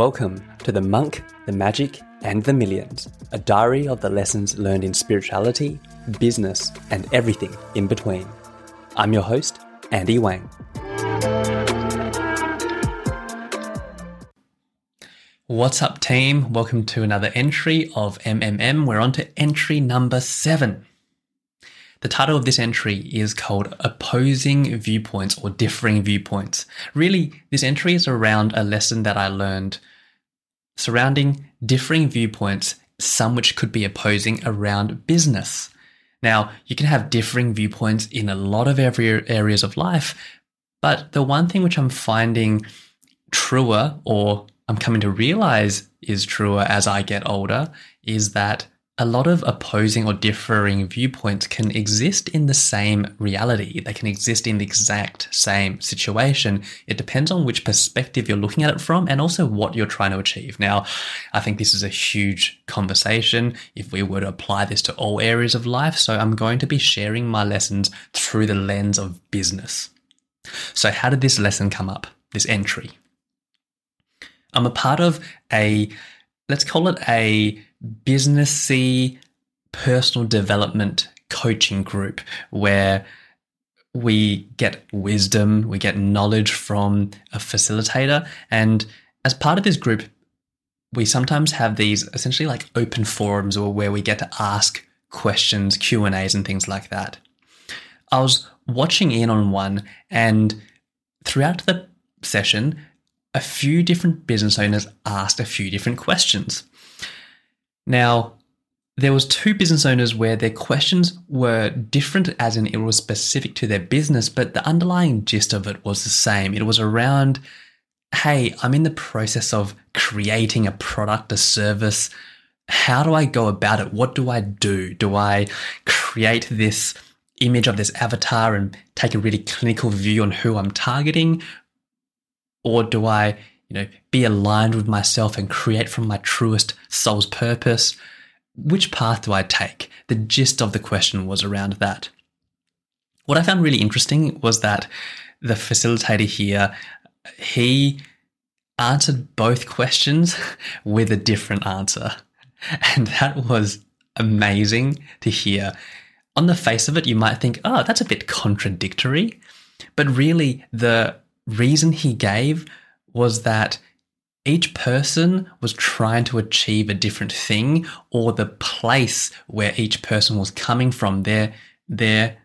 Welcome to The Monk, the Magic, and the Millions, a diary of the lessons learned in spirituality, business, and everything in between. I'm your host, Andy Wang. What's up, team? Welcome to another entry of MMM. We're on to entry number seven. The title of this entry is called Opposing Viewpoints or Differing Viewpoints. Really, this entry is around a lesson that I learned surrounding differing viewpoints, some which could be opposing around business. Now, you can have differing viewpoints in a lot of every areas of life, but the one thing which I'm finding truer or I'm coming to realize is truer as I get older is that a lot of opposing or differing viewpoints can exist in the same reality. They can exist in the exact same situation. It depends on which perspective you're looking at it from and also what you're trying to achieve. Now, I think this is a huge conversation if we were to apply this to all areas of life. So I'm going to be sharing my lessons through the lens of business. So, how did this lesson come up? This entry? I'm a part of a, let's call it a businessy personal development coaching group where we get wisdom, we get knowledge from a facilitator. And as part of this group, we sometimes have these essentially like open forums or where we get to ask questions, Q and A's and things like that. I was watching in on one and throughout the session, a few different business owners asked a few different questions. Now, there was two business owners where their questions were different as in it was specific to their business, but the underlying gist of it was the same. It was around, hey, I'm in the process of creating a product, a service. How do I go about it? What do I do? Do I create this image of this avatar and take a really clinical view on who I'm targeting? Or do I you know, be aligned with myself and create from my truest soul's purpose? Which path do I take? The gist of the question was around that. What I found really interesting was that the facilitator here, he answered both questions with a different answer. And that was amazing to hear. On the face of it, you might think, oh, that's a bit contradictory. But really, the reason he gave was that each person was trying to achieve a different thing or the place where each person was coming from their their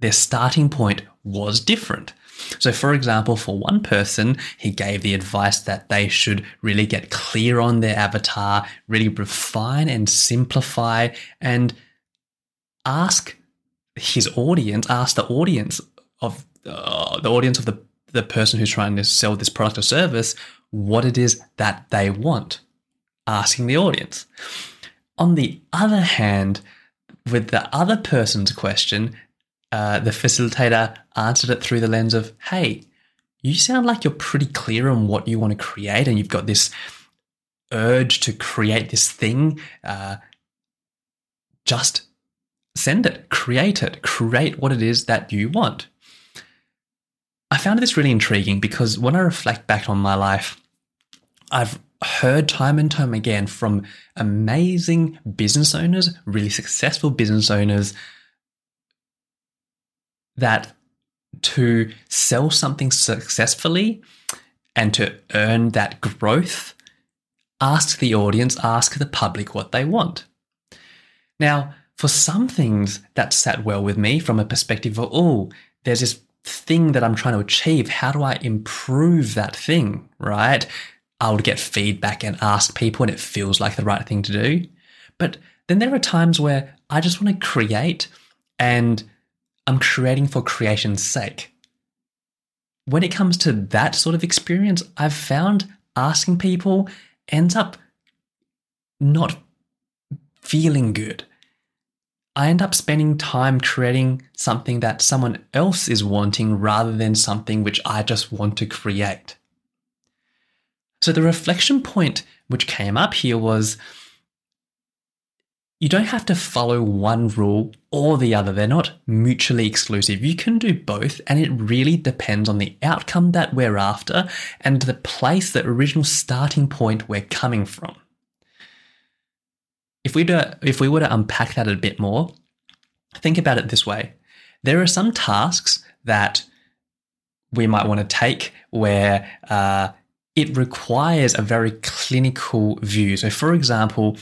their starting point was different. So for example for one person he gave the advice that they should really get clear on their avatar really refine and simplify and ask his audience ask the audience of uh, the audience of the the person who's trying to sell this product or service what it is that they want, asking the audience. On the other hand, with the other person's question, uh, the facilitator answered it through the lens of, hey, you sound like you're pretty clear on what you want to create and you've got this urge to create this thing. Uh, just send it, create it, create what it is that you want. I found this really intriguing because when I reflect back on my life, I've heard time and time again from amazing business owners, really successful business owners, that to sell something successfully and to earn that growth, ask the audience, ask the public what they want. Now, for some things that sat well with me from a perspective of, oh, there's this thing that I'm trying to achieve. How do I improve that thing? Right? I would get feedback and ask people, and it feels like the right thing to do. But then there are times where I just want to create and I'm creating for creation's sake. When it comes to that sort of experience, I've found asking people ends up not feeling good. I end up spending time creating something that someone else is wanting rather than something which I just want to create. So the reflection point which came up here was you don't have to follow one rule or the other. They're not mutually exclusive. You can do both, and it really depends on the outcome that we're after and the place, the original starting point we're coming from. If we, do, if we were to unpack that a bit more, think about it this way there are some tasks that we might want to take where uh, it requires a very clinical view. So, for example,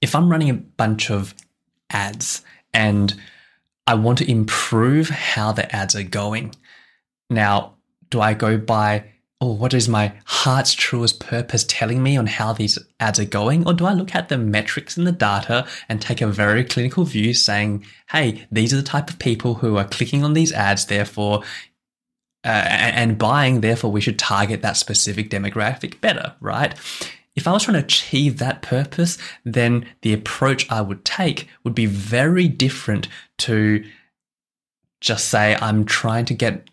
if I'm running a bunch of ads and I want to improve how the ads are going, now, do I go by, oh, what is my heart's truest purpose telling me on how these ads are going? Or do I look at the metrics and the data and take a very clinical view saying, hey, these are the type of people who are clicking on these ads, therefore, uh, and buying, therefore, we should target that specific demographic better, right? If I was trying to achieve that purpose, then the approach I would take would be very different to just say I'm trying to get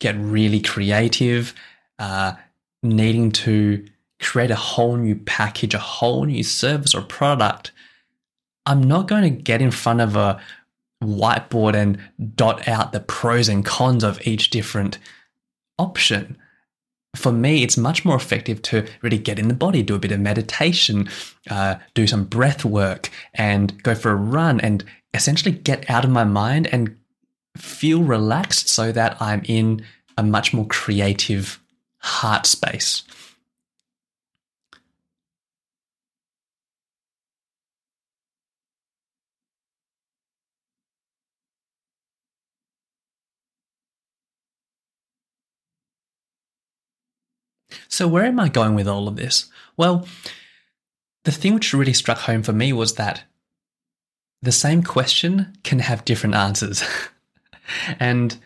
get really creative, uh, needing to create a whole new package, a whole new service or product. I'm not going to get in front of a whiteboard and dot out the pros and cons of each different option. For me, it's much more effective to really get in the body, do a bit of meditation, uh, do some breath work, and go for a run and essentially get out of my mind and feel relaxed so that I'm in a much more creative heart space. So, where am I going with all of this? Well, the thing which really struck home for me was that the same question can have different answers. and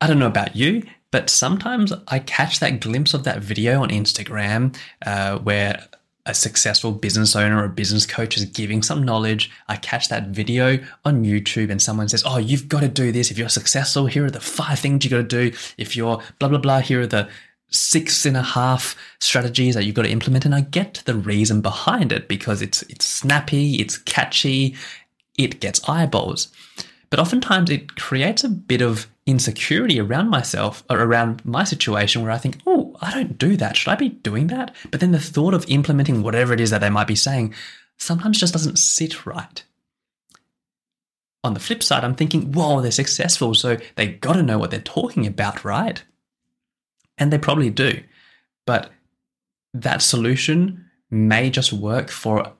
I don't know about you, but sometimes I catch that glimpse of that video on Instagram uh, where a successful business owner or business coach is giving some knowledge. I catch that video on YouTube and someone says, Oh, you've got to do this. If you're successful, here are the five things you got to do. If you're blah, blah, blah, here are the six and a half strategies that you've got to implement. And I get the reason behind it because it's it's snappy, it's catchy, it gets eyeballs. But oftentimes it creates a bit of insecurity around myself or around my situation where I think, oh, I don't do that. Should I be doing that? But then the thought of implementing whatever it is that they might be saying sometimes just doesn't sit right. On the flip side, I'm thinking, whoa, they're successful, so they got to know what they're talking about, right? And they probably do. But that solution may just work for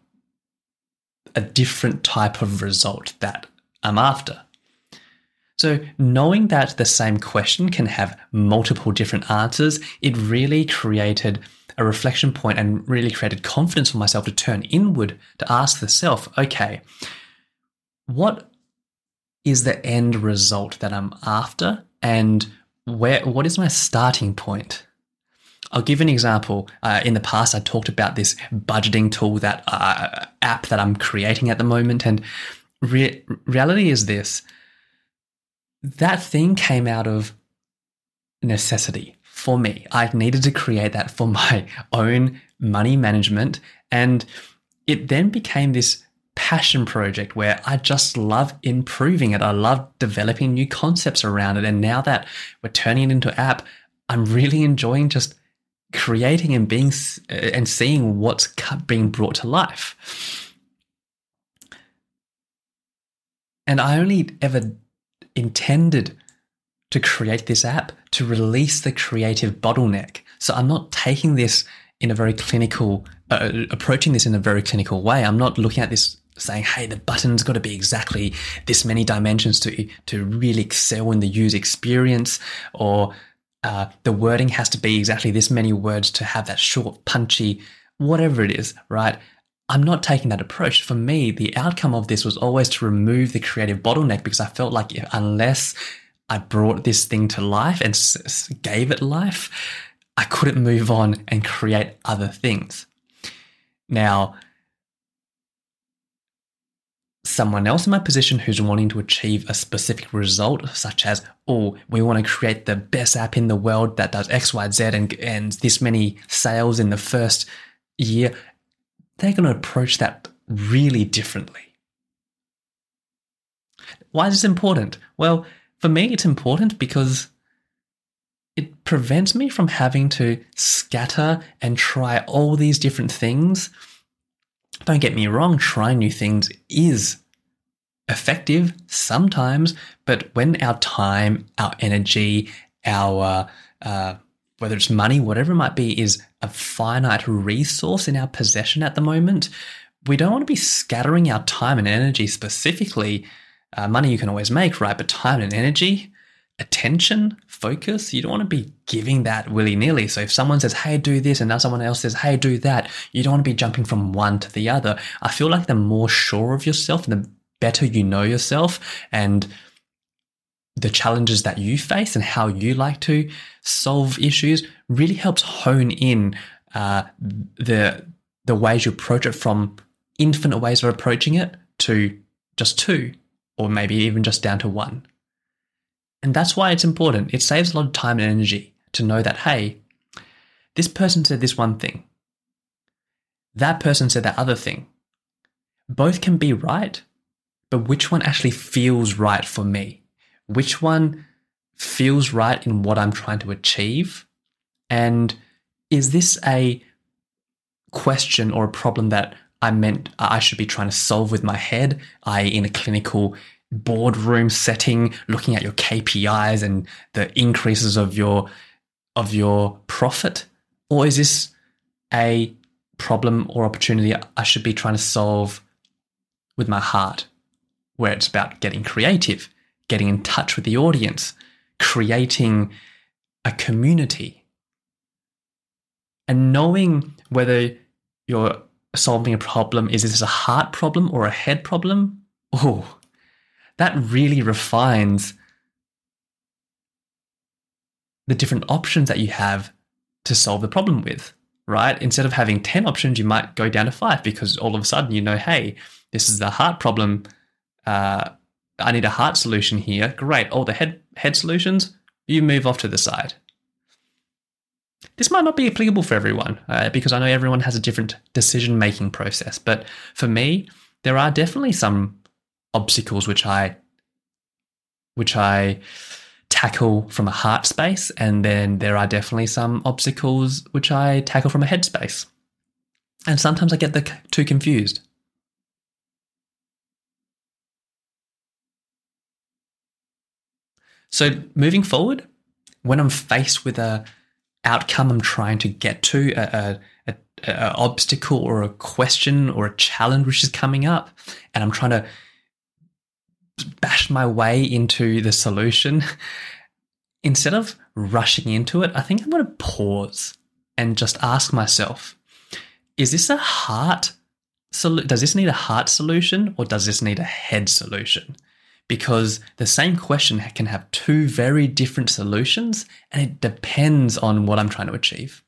a different type of result that I'm after. So, knowing that the same question can have multiple different answers, it really created a reflection point and really created confidence for myself to turn inward to ask the self, okay, what is the end result that I'm after? And where what is my starting point? I'll give an example. Uh, in the past, I talked about this budgeting tool that uh, app that I'm creating at the moment, and re- reality is this: that thing came out of necessity for me. I needed to create that for my own money management, and it then became this passion project where I just love improving it. I love developing new concepts around it. And now that we're turning it into app, I'm really enjoying just creating and being and seeing what's being brought to life. And I only ever intended to create this app to release the creative bottleneck. So I'm not taking this in a very clinical, uh, approaching this in a very clinical way. I'm not looking at this saying, hey, the button's got to be exactly this many dimensions to, to really excel in the user experience, or uh, the wording has to be exactly this many words to have that short, punchy, whatever it is, right? I'm not taking that approach. For me, the outcome of this was always to remove the creative bottleneck because I felt like unless I brought this thing to life and s- gave it life, I couldn't move on and create other things. Now, someone else in my position who's wanting to achieve a specific result, such as, oh, we want to create the best app in the world that does X, Y, Z, and, and this many sales in the first year, they're going to approach that really differently. Why is this important? Well, for me, it's important because it prevents me from having to scatter and try all these different things. Don't get me wrong, trying new things is effective sometimes, but when our time, our energy, our uh, whether it's money, whatever it might be, is a finite resource in our possession at the moment, we don't want to be scattering our time and energy specifically. Uh, money you can always make, right? But time and energy, attention, focus, you don't want to be giving that willy nilly. So if someone says, hey, do this, and now someone else says, hey, do that, you don't want to be jumping from one to the other. I feel like the more sure of yourself the better you know yourself and the challenges that you face and how you like to solve issues really helps hone in uh, the the ways you approach it from infinite ways of approaching it to just two or maybe even just down to one. And that's why it's important. It saves a lot of time and energy to know that, hey, this person said this one thing. That person said that other thing. Both can be right, but which one actually feels right for me? Which one feels right in what I'm trying to achieve? And is this a question or a problem that I meant I should be trying to solve with my head, i.e., in a clinical boardroom setting, looking at your KPIs and the increases of your of your profit? Or is this a problem or opportunity I should be trying to solve with my heart? where it's about getting creative, getting in touch with the audience, creating a community. And knowing whether you're solving a problem, is this a heart problem or a head problem? Oh, that really refines the different options that you have to solve the problem with, right? Instead of having 10 options, you might go down to five because all of a sudden you know, hey, this is the heart problem uh, I need a heart solution here. Great. All the head head solutions, you move off to the side. This might not be applicable for everyone uh, because I know everyone has a different decision making process. But for me, there are definitely some obstacles which I which I tackle from a heart space, and then there are definitely some obstacles which I tackle from a head space. And sometimes I get the two confused. So moving forward, when I'm faced with a outcome I'm trying to get to, a, a, a, obstacle or a question or a challenge which is coming up, and I'm trying to bash my way into the solution, instead of rushing into it, I think I'm going to pause and just ask myself, is this a heart? Solution? Does this need a heart solution or does this need a head solution? Because the same question can have two very different solutions and it depends on what I'm trying to achieve.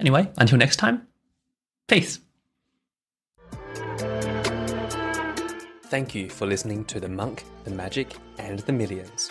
Anyway, until next time, peace. Thank you for listening to The Monk, The Magic, and The Millions.